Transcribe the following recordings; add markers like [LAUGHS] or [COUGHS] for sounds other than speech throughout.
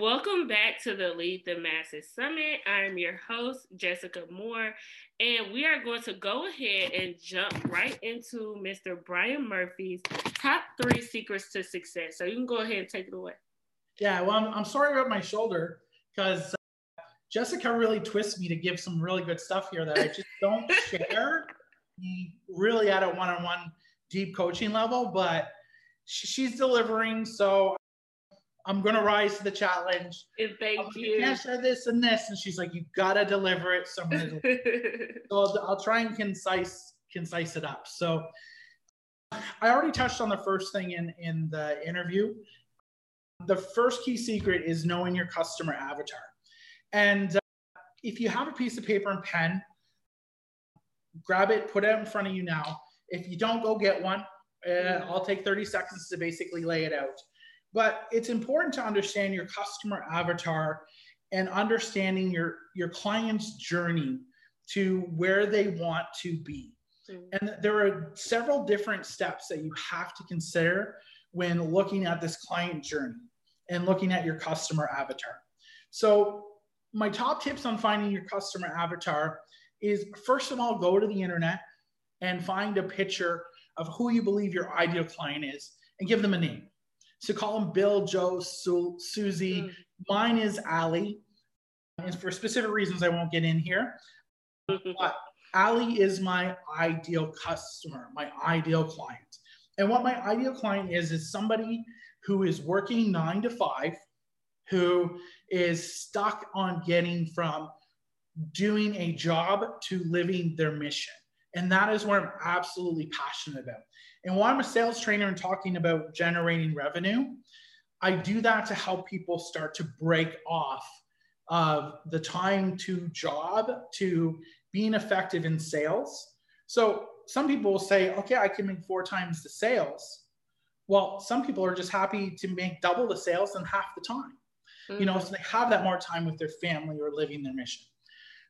Welcome back to the Lead the Masses Summit. I'm your host, Jessica Moore, and we are going to go ahead and jump right into Mr. Bryan Murphy's top three secrets to success. So you can go ahead and take it away. Yeah, well, I'm, I'm sorry about my shoulder because uh, Jessica really twists me to give some really good stuff here that I just [LAUGHS] don't share really at a one on one deep coaching level, but she's delivering. So I'm gonna rise to the challenge. And thank oh, you. Share this and this, and she's like, "You gotta deliver it." So, gonna, [LAUGHS] so I'll, I'll, try and concise concise it up. So I already touched on the first thing in in the interview. The first key secret is knowing your customer avatar, and uh, if you have a piece of paper and pen, grab it, put it in front of you now. If you don't, go get one. Uh, I'll take 30 seconds to basically lay it out. But it's important to understand your customer avatar and understanding your, your client's journey to where they want to be. Mm. And there are several different steps that you have to consider when looking at this client journey and looking at your customer avatar. So, my top tips on finding your customer avatar is first of all, go to the internet and find a picture of who you believe your ideal client is and give them a name. So call them Bill, Joe, Su- Susie. Mm. Mine is Allie. And for specific reasons, I won't get in here. [LAUGHS] but Allie is my ideal customer, my ideal client. And what my ideal client is, is somebody who is working nine to five, who is stuck on getting from doing a job to living their mission. And that is what I'm absolutely passionate about. And while I'm a sales trainer and talking about generating revenue, I do that to help people start to break off of the time to job to being effective in sales. So some people will say, okay, I can make four times the sales. Well, some people are just happy to make double the sales in half the time. Mm-hmm. You know, mm-hmm. so they have that more time with their family or living their mission.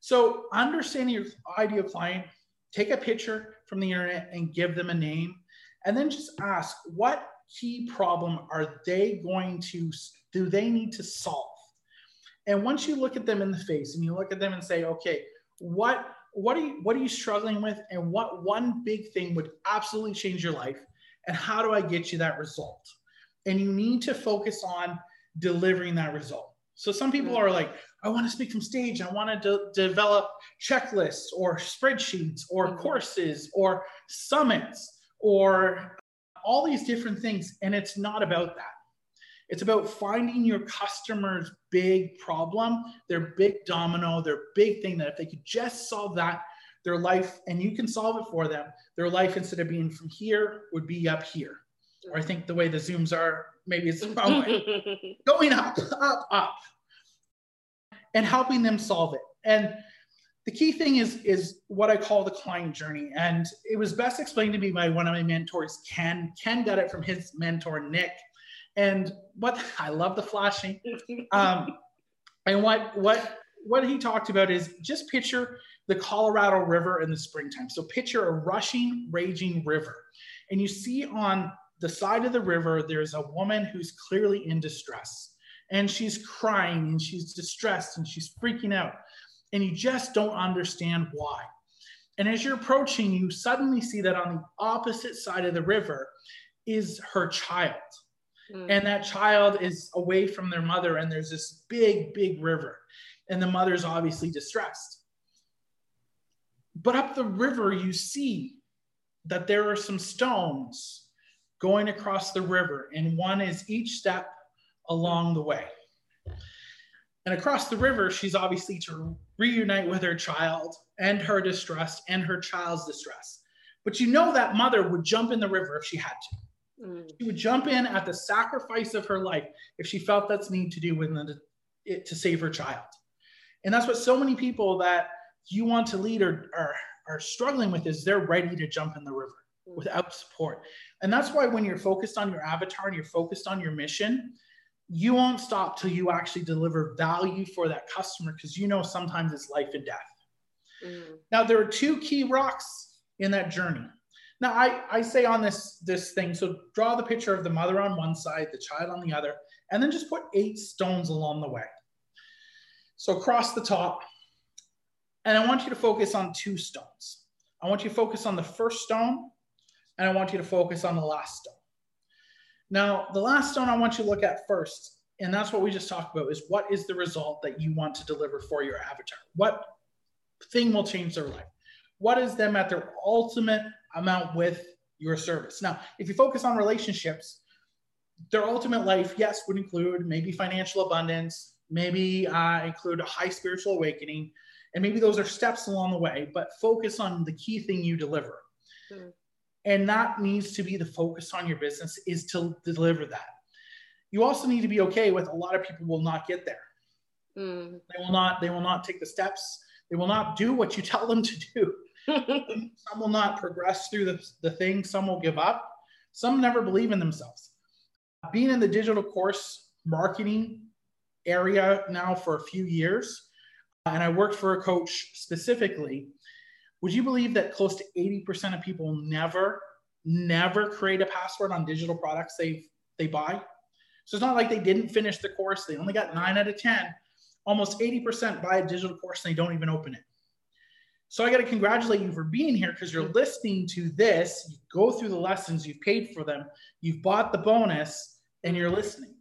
So understanding your ideal client, take a picture from the internet and give them a name and then just ask what key problem are they going to do they need to solve? And once you look at them in the face and you look at them and say okay what what are you what are you struggling with? And what one big thing would absolutely change your life? And how do i get you that result? And you need to focus on delivering that result. So some people are like i want to speak from stage. I want to de- develop checklists or spreadsheets or mm-hmm. courses or summits or all these different things. And it's not about that. It's about finding your customer's big problem, their big domino, their big thing that if they could just solve that, their life, and you can solve it for them, their life instead of being from here would be up here. Or I think the way the Zooms are, maybe it's the [LAUGHS] wrong way. Going up, up, up, and helping them solve it. And the key thing is is what I call the client journey, and it was best explained to me by one of my mentors, Ken. Ken got it from his mentor Nick, and what [LAUGHS] I love the flashing. Um, and what what what he talked about is just picture the Colorado River in the springtime. So picture a rushing, raging river, and you see on the side of the river there's a woman who's clearly in distress, and she's crying and she's distressed and she's freaking out and you just don't understand why. And as you're approaching, you suddenly see that on the opposite side of the river is her child. Mm. And that child is away from their mother, and there's this big, big river. And the mother's obviously distressed. But up the river, you see that there are some stones going across the river, and one is each step along the way. And across the river, she's obviously to reunite with her child and her distress and her child's distress. But you know that mother would jump in the river if she had to. Mm. She would jump in at the sacrifice of her life if she felt that's need to do with it to save her child. And that's what so many people that you want to lead are, are, are struggling with is they're ready to jump in the river mm. without support. And that's why when you're focused on your avatar and you're focused on your mission, you won't stop till you actually deliver value for that customer because you know sometimes it's life and death. Mm. Now there are two key rocks in that journey. Now I, I say on this this thing, so draw the picture of the mother on one side, the child on the other, and then just put eight stones along the way. So across the top, and I want you to focus on two stones. I want you to focus on the first stone, and I want you to focus on the last stone. Now, the last stone I want you to look at first, and that's what we just talked about, is what is the result that you want to deliver for your avatar? What thing will change their life? What is them at their ultimate amount with your service? Now, if you focus on relationships, their ultimate life, yes, would include maybe financial abundance, maybe uh, include a high spiritual awakening, and maybe those are steps along the way, but focus on the key thing you deliver. Mm. And that needs to be the focus on your business is to deliver that. You also need to be okay with a lot of people will not get there. Mm. They will not, they will not take the steps. They will not do what you [LAUGHS] tell them to do. [LAUGHS] some will not progress through the, the thing. Some will give up. Some never believe in themselves. Being in the digital course marketing area now for a few years, and I worked for a coach specifically, would you believe that close to 80% of people never, never create a password on digital products they they buy? So it's not like they didn't finish the course, they only got nine out of 10. Almost 80% buy a digital course and they don't even open it. So I got to congratulate you for being here because you're listening to this. You go through the lessons, you've paid for them, you've bought the bonus, and you're listening.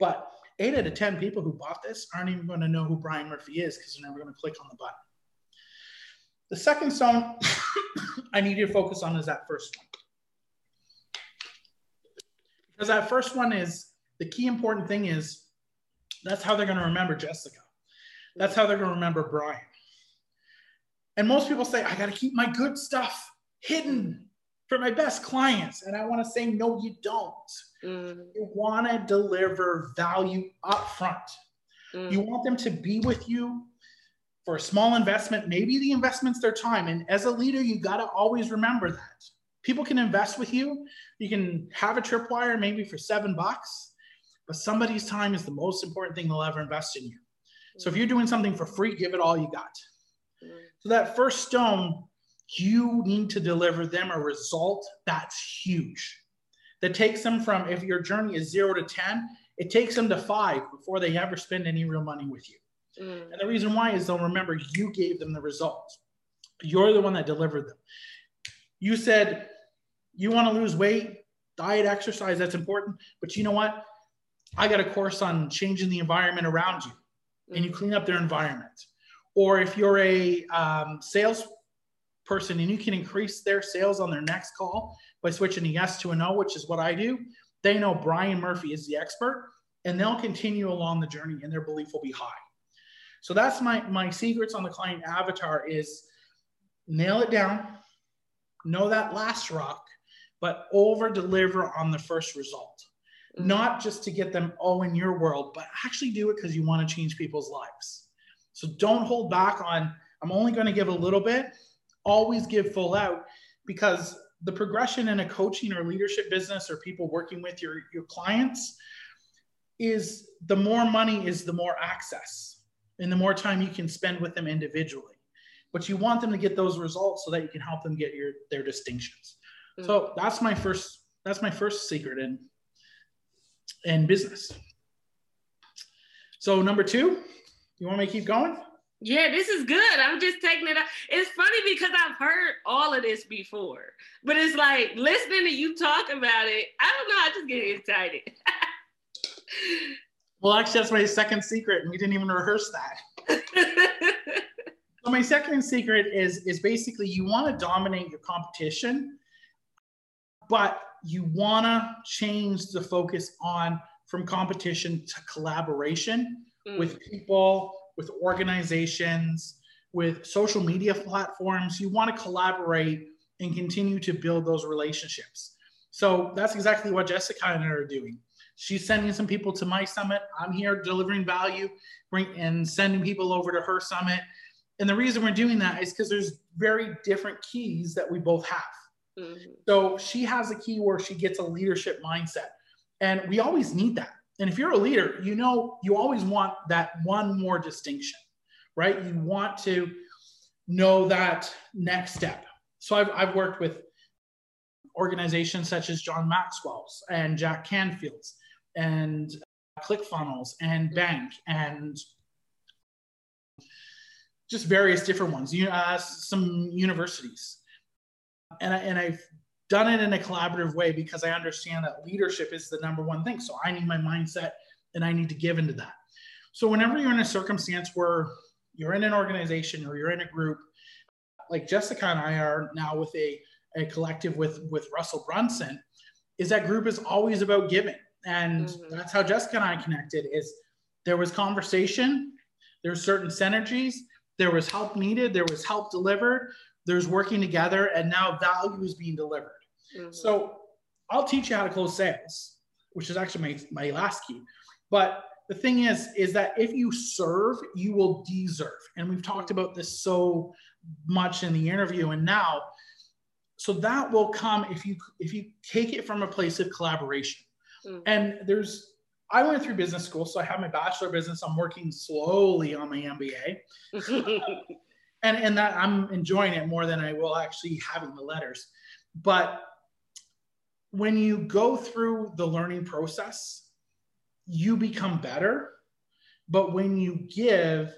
But eight out of 10 people who bought this aren't even going to know who Bryan Murphy is because they're never going to click on the button. The second stone [COUGHS] I need you to focus on is that first one. Because that first one is the key important thing is that's how they're going to remember Jessica. That's how they're going to remember Bryan. And most people say, I got to keep my good stuff hidden for my best clients. And I want to say, no, you don't. Mm. You want to deliver value up front. Mm. You want them to be with you for a small investment. Maybe the investment's their time. And as a leader, you got to always remember that. People can invest with you. You can have a tripwire maybe for seven bucks, but somebody's time is the most important thing they'll ever invest in you. So if you're doing something for free, give it all you got. So that first stone, you need to deliver them a result that's huge. That takes them from, if your journey is zero to 10, it takes them to five before they ever spend any real money with you. Mm. And the reason why is they'll remember you gave them the results. You're the one that delivered them. You said you want to lose weight, diet, exercise, that's important. But you know what? I got a course on changing the environment around you, mm. and you mm. clean up their environment. Or if you're a um, sales person and you can increase their sales on their next call by switching a yes to a no, which is what I do, they know Bryan Murphy is the expert and they'll continue along the journey and their belief will be high. So that's my my secrets on the client avatar is nail it down, know that last rock, but over deliver on the first result. Mm-hmm. Not just to get them oh in your world, but actually do it because you want to change people's lives. So don't hold back on I'm only going to give a little bit. Always give full out because the progression in a coaching or leadership business or people working with your, your clients is the more money is the more access and the more time you can spend with them individually. But you want them to get those results so that you can help them get your their distinctions. Mm-hmm. So that's my first that's my first secret in in business. So number two, you want me to keep going? Yeah, this is good. I'm just taking it out. It's funny because I've heard all of this before, but it's like listening to you talk about it. I don't know. I just get excited. [LAUGHS] Well, actually, that's my second secret, and we didn't even rehearse that. [LAUGHS] so my second secret is is basically you want to dominate your competition, but you want to change the focus on from competition to collaboration mm. with people, with organizations, with social media platforms. You want to collaborate and continue to build those relationships. So that's exactly what Jessica and I are doing. She's sending some people to my summit. I'm here delivering value bring, and sending people over to her summit. And the reason we're doing that is because there's very different keys that we both have. Mm-hmm. So she has a key where she gets a leadership mindset. And we always need that. And if you're a leader, you know, you always want that one more distinction, right? You want to know that next step. So I've, I've worked with organizations such as John Maxwell's and Jack Canfield's and ClickFunnels and Bank and just various different ones, you uh, some universities. And, I, and I've done it in a collaborative way because I understand that leadership is the number one thing. So I need my mindset and I need to give into that. So whenever you're in a circumstance where you're in an organization or you're in a group, like Jessica and I are now with a, a collective with, with Russell Brunson, is that group is always about giving. And mm-hmm. that's how Jessica and I connected is there was conversation, there there's certain synergies, there was help needed, there was help delivered, there's working together, and now value is being delivered. Mm-hmm. So I'll teach you how to close sales, which is actually my, my last key. But the thing is, is that if you serve, you will deserve. And we've talked about this so much in the interview. And now, so that will come if you if you take it from a place of collaboration. Mm-hmm. And there's I went through business school, so I have my bachelor business. I'm working slowly on my MBA. [LAUGHS] and and that I'm enjoying it more than I will actually having the letters. But when you go through the learning process, you become better. But when you give,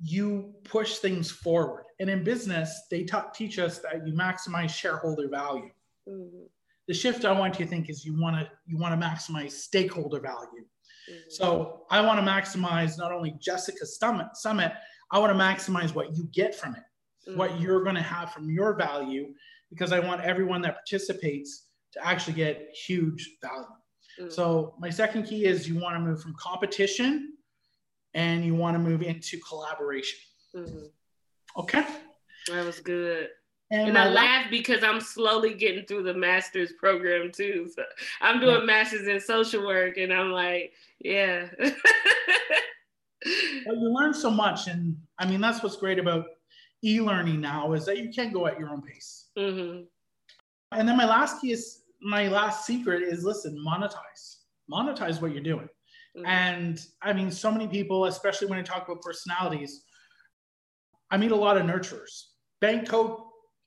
you push things forward. And in business, they t- teach us that you maximize shareholder value. Mm-hmm the shift I want you to think is you want to you want to maximize stakeholder value. Mm-hmm. So I want to maximize not only Jessica's summit, summit, I want to maximize what you get from it, mm-hmm. what you're going to have from your value, because I want everyone that participates to actually get huge value. Mm-hmm. So my second key is you want to move from competition and you want to move into collaboration. Mm-hmm. Okay. That was good. And, and I laugh because I'm slowly getting through the master's program too. So I'm doing masters in social work, and I'm like, yeah. well, you learn so much, and I mean that's what's great about e-learning now is that you can go at your own pace. Mm-hmm. And then my last key is my last secret is listen, monetize, monetize what you're doing. Mm-hmm. And I mean, so many people, especially when I talk about personalities, I meet a lot of nurturers. Bank code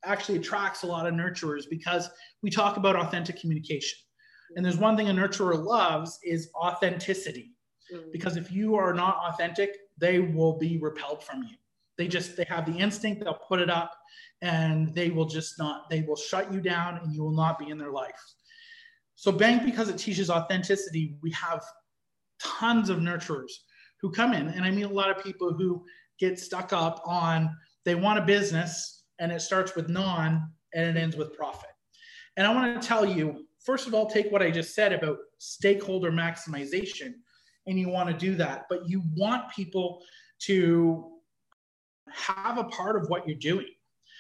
actually attracts a lot of nurturers because we talk about authentic communication. And there's one thing a nurturer loves is authenticity. Mm-hmm. Because if you are not authentic, they will be repelled from you. They just they have the instinct, they'll put it up and they will just not, they will shut you down and you will not be in their life. So bank, because it teaches authenticity, we have tons of nurturers who come in. And I meet a lot of people who get stuck up on they want a business and it starts with non and it ends with profit. And I want to tell you, first of all, take what I just said about stakeholder maximization, and you want to do that, but you want people to have a part of what you're doing.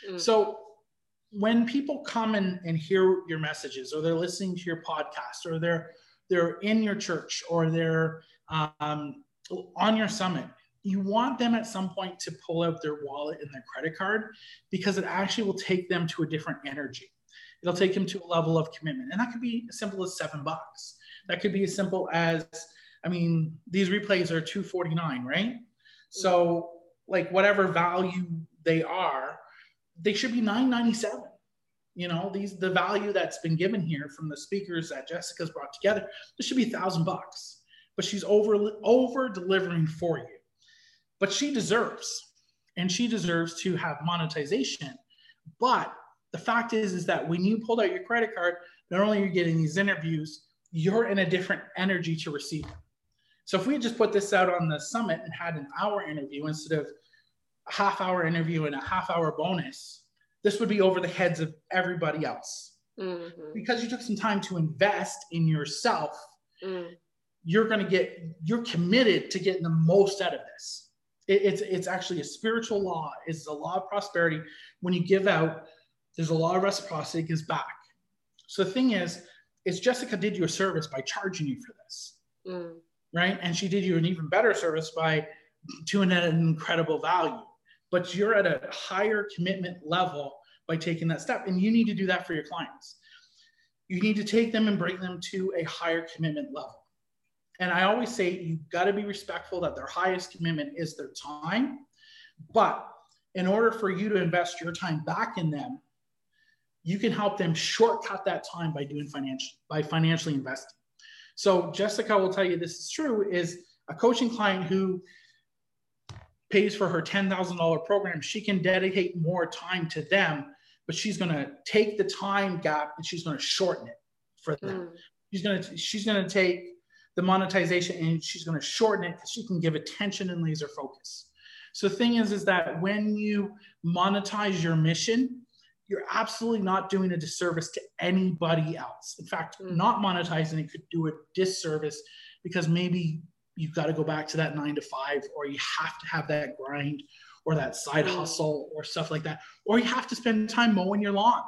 Mm. So when people come and, and hear your messages, or they're listening to your podcast, or they're they're in your church, or they're um, on your summit, you want them at some point to pull out their wallet and their credit card because it actually will take them to a different energy. It'll take them to a level of commitment. And that could be as simple as seven bucks. That could be as simple as, I mean, these replays are 249, right? So like whatever value they are, they should be 997. You know, these the value that's been given here from the speakers that Jessica's brought together, this should be a thousand bucks. But she's over over delivering for you but she deserves and she deserves to have monetization but the fact is is that when you pulled out your credit card not only are you getting these interviews you're in a different energy to receive them so if we just put this out on the summit and had an hour interview instead of a half hour interview and a half hour bonus this would be over the heads of everybody else mm-hmm. because you took some time to invest in yourself mm. you're going to get you're committed to getting the most out of this it, it's it's actually a spiritual law. It's a law of prosperity. When you give out, there's a law of reciprocity gives back. So the thing is, is Jessica did you a service by charging you for this, mm. right? And she did you an even better service by doing at an incredible value. But you're at a higher commitment level by taking that step, and you need to do that for your clients. You need to take them and bring them to a higher commitment level. And I always say you've got to be respectful that their highest commitment is their time. But in order for you to invest your time back in them, you can help them shortcut that time by doing financial by financially investing. So Jessica will tell you this is true is a coaching client who pays for her $10,000 program, she can dedicate more time to them, but she's going to take the time gap and she's going to shorten it for them. Mm. She's going to she's going to take the monetization and she's going to shorten it because she can give attention and laser focus. So the thing is, is that when you monetize your mission, you're absolutely not doing a disservice to anybody else. In fact, mm. not monetizing it could do a disservice because maybe you've got to go back to that nine to five, or you have to have that grind or that side mm. hustle or stuff like that, or you have to spend time mowing your lawn.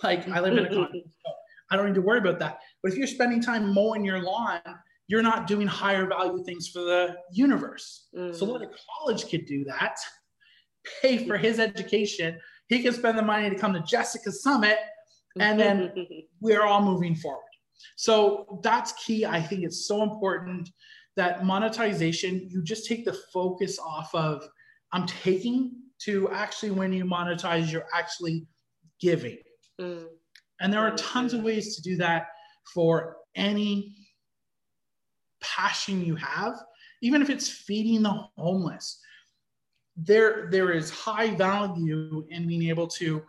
Like I live in a [LAUGHS] condo, so I don't need to worry about that. But if you're spending time mowing your lawn, you're not doing higher value things for the universe. Mm. So let a college kid do that, pay for his education. He can spend the money to come to Jessica Summit, and then [LAUGHS] we're all moving forward. So that's key. I think it's so important that monetization, you just take the focus off of I'm taking to actually when you monetize, you're actually giving. Mm. And there are tons of ways to do that for any passion you have, even if it's feeding the homeless. There, there is high value in being able to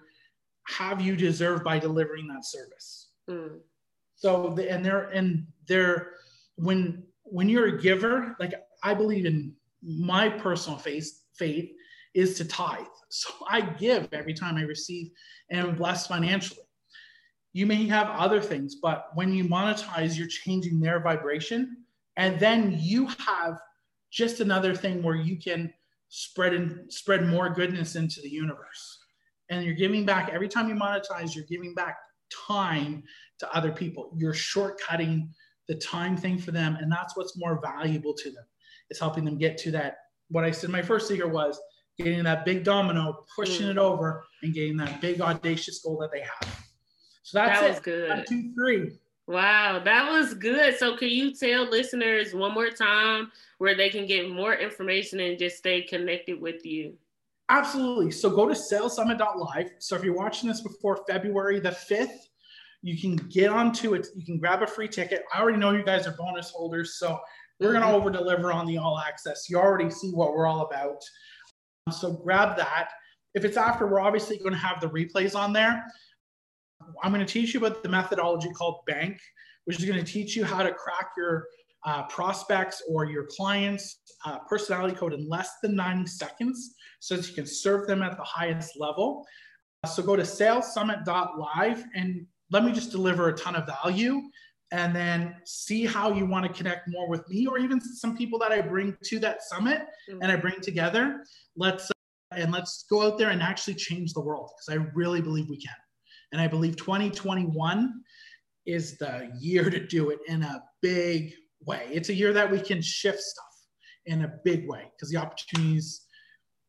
have you deserve by delivering that service. Mm. So, the, and there, and there, when when you're a giver, like I believe in my personal faith, faith is to tithe. [LAUGHS] So I give every time I receive and am blessed financially. You may have other things, but when you monetize, you're changing their vibration. And then you have just another thing where you can spread and spread more goodness into the universe. And you're giving back every time you monetize, you're giving back time to other people. You're shortcutting the time thing for them. And that's what's more valuable to them. It's helping them get to that. What I said my first secret was getting that big domino, pushing mm. it over, and getting that big audacious goal that they have. So that's that was it. good. One, two, three. Wow, that was good. So, can you tell listeners one more time where they can get more information and just stay connected with you? Absolutely. So, go to salessummit.live. So, if you're watching this before February the 5th, you can get onto it. You can grab a free ticket. I already know you guys are bonus holders, so we're going to mm-hmm. over deliver on the all access. You already see what we're all about. So grab that. If it's after, we're obviously going to have the replays on there. I'm going to teach you about the methodology called Bank, which is going to teach you how to crack your uh, prospects or your clients' uh, personality code in less than 90 seconds so that you can serve them at the highest level. So go to salessummit.live and let me just deliver a ton of value and then see how you want to connect more with me or even some people that I bring to that summit mm-hmm. and I bring together. Let's uh, and let's go out there and actually change the world because I really believe we can. And I believe 2021 is the year to do it in a big way. It's a year that we can shift stuff in a big way because the opportunities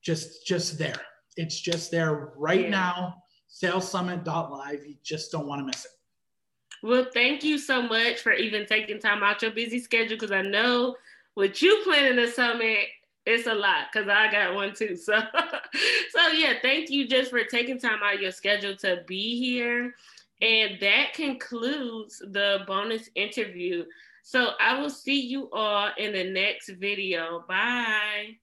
just just there. It's just there right yeah. now salessummit.live. You just don't want to miss it. Well, thank you so much for even taking time out your busy schedule because I know with you planning the summit, it's a lot because I got one too. So, [LAUGHS] so yeah, thank you just for taking time out of your schedule to be here. And that concludes the bonus interview. So I will see you all in the next video. Bye.